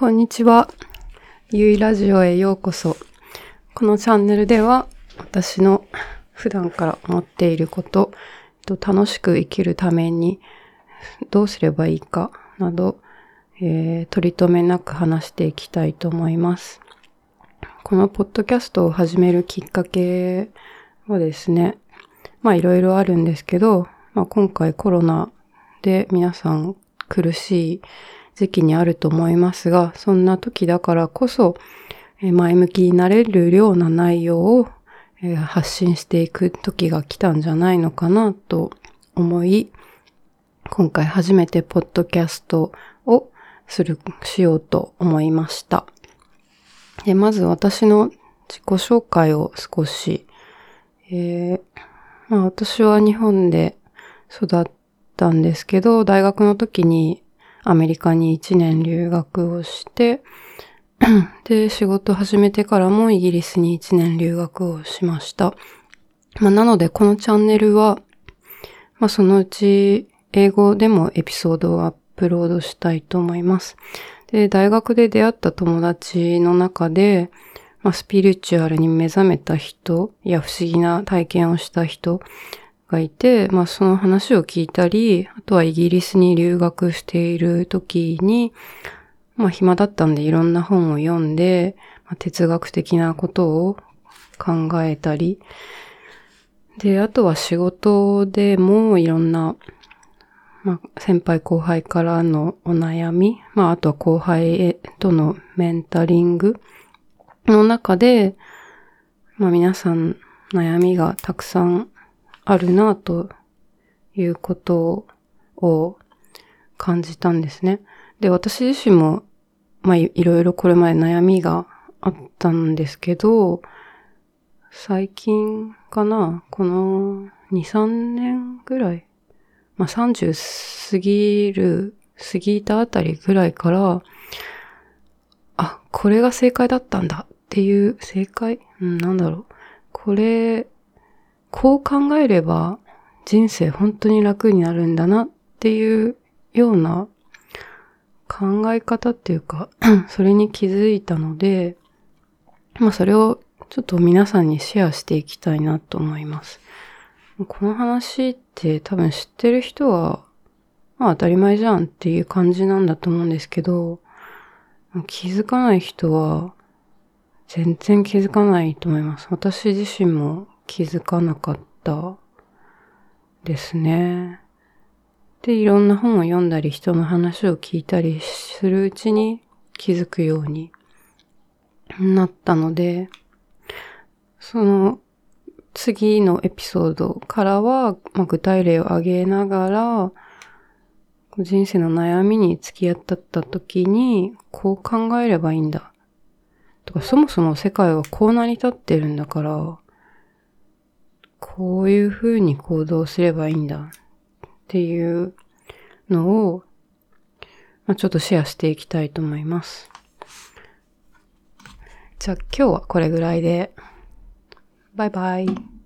こんにちは。ゆいラジオへようこそ。このチャンネルでは私の普段から思っていること、楽しく生きるためにどうすればいいかなど、えー、取り留めなく話していきたいと思います。このポッドキャストを始めるきっかけはですね、まあいろいろあるんですけど、まあ今回コロナで皆さん苦しい時期にあると思いますが、そんな時だからこそ、前向きになれるような内容を発信していく時が来たんじゃないのかなと思い、今回初めてポッドキャストをする、しようと思いました。でまず私の自己紹介を少し、えーまあ、私は日本で育ったんですけど、大学の時にアメリカに1年留学をして、で、仕事始めてからもイギリスに1年留学をしました。まあ、なので、このチャンネルは、まあ、そのうち英語でもエピソードをアップロードしたいと思います。で、大学で出会った友達の中で、まあ、スピリチュアルに目覚めた人や不思議な体験をした人がいて、まあその話を聞いたり、あとはイギリスに留学している時に、まあ暇だったんでいろんな本を読んで、まあ、哲学的なことを考えたり、で、あとは仕事でもいろんな、まあ先輩後輩からのお悩み、まああとは後輩へとのメンタリングの中で、まあ皆さん悩みがたくさんあるなということを感じたんですね。で、私自身も、まあ、いろいろこれまで悩みがあったんですけど、最近かな、この2、3年ぐらい、まあ、30過ぎる、過ぎたあたりぐらいから、あ、これが正解だったんだっていう、正解うん、なんだろう。これ、こう考えれば人生本当に楽になるんだなっていうような考え方っていうか、それに気づいたので、まあそれをちょっと皆さんにシェアしていきたいなと思います。この話って多分知ってる人は、まあ当たり前じゃんっていう感じなんだと思うんですけど、気づかない人は全然気づかないと思います。私自身も気づかなかったですね。で、いろんな本を読んだり、人の話を聞いたりするうちに気づくようになったので、その次のエピソードからは、まあ、具体例を挙げながら、人生の悩みに付き合った時に、こう考えればいいんだ。とか、そもそも世界はこう成り立ってるんだから、こういう風に行動すればいいんだっていうのを、まあ、ちょっとシェアしていきたいと思います。じゃあ今日はこれぐらいで、バイバイ。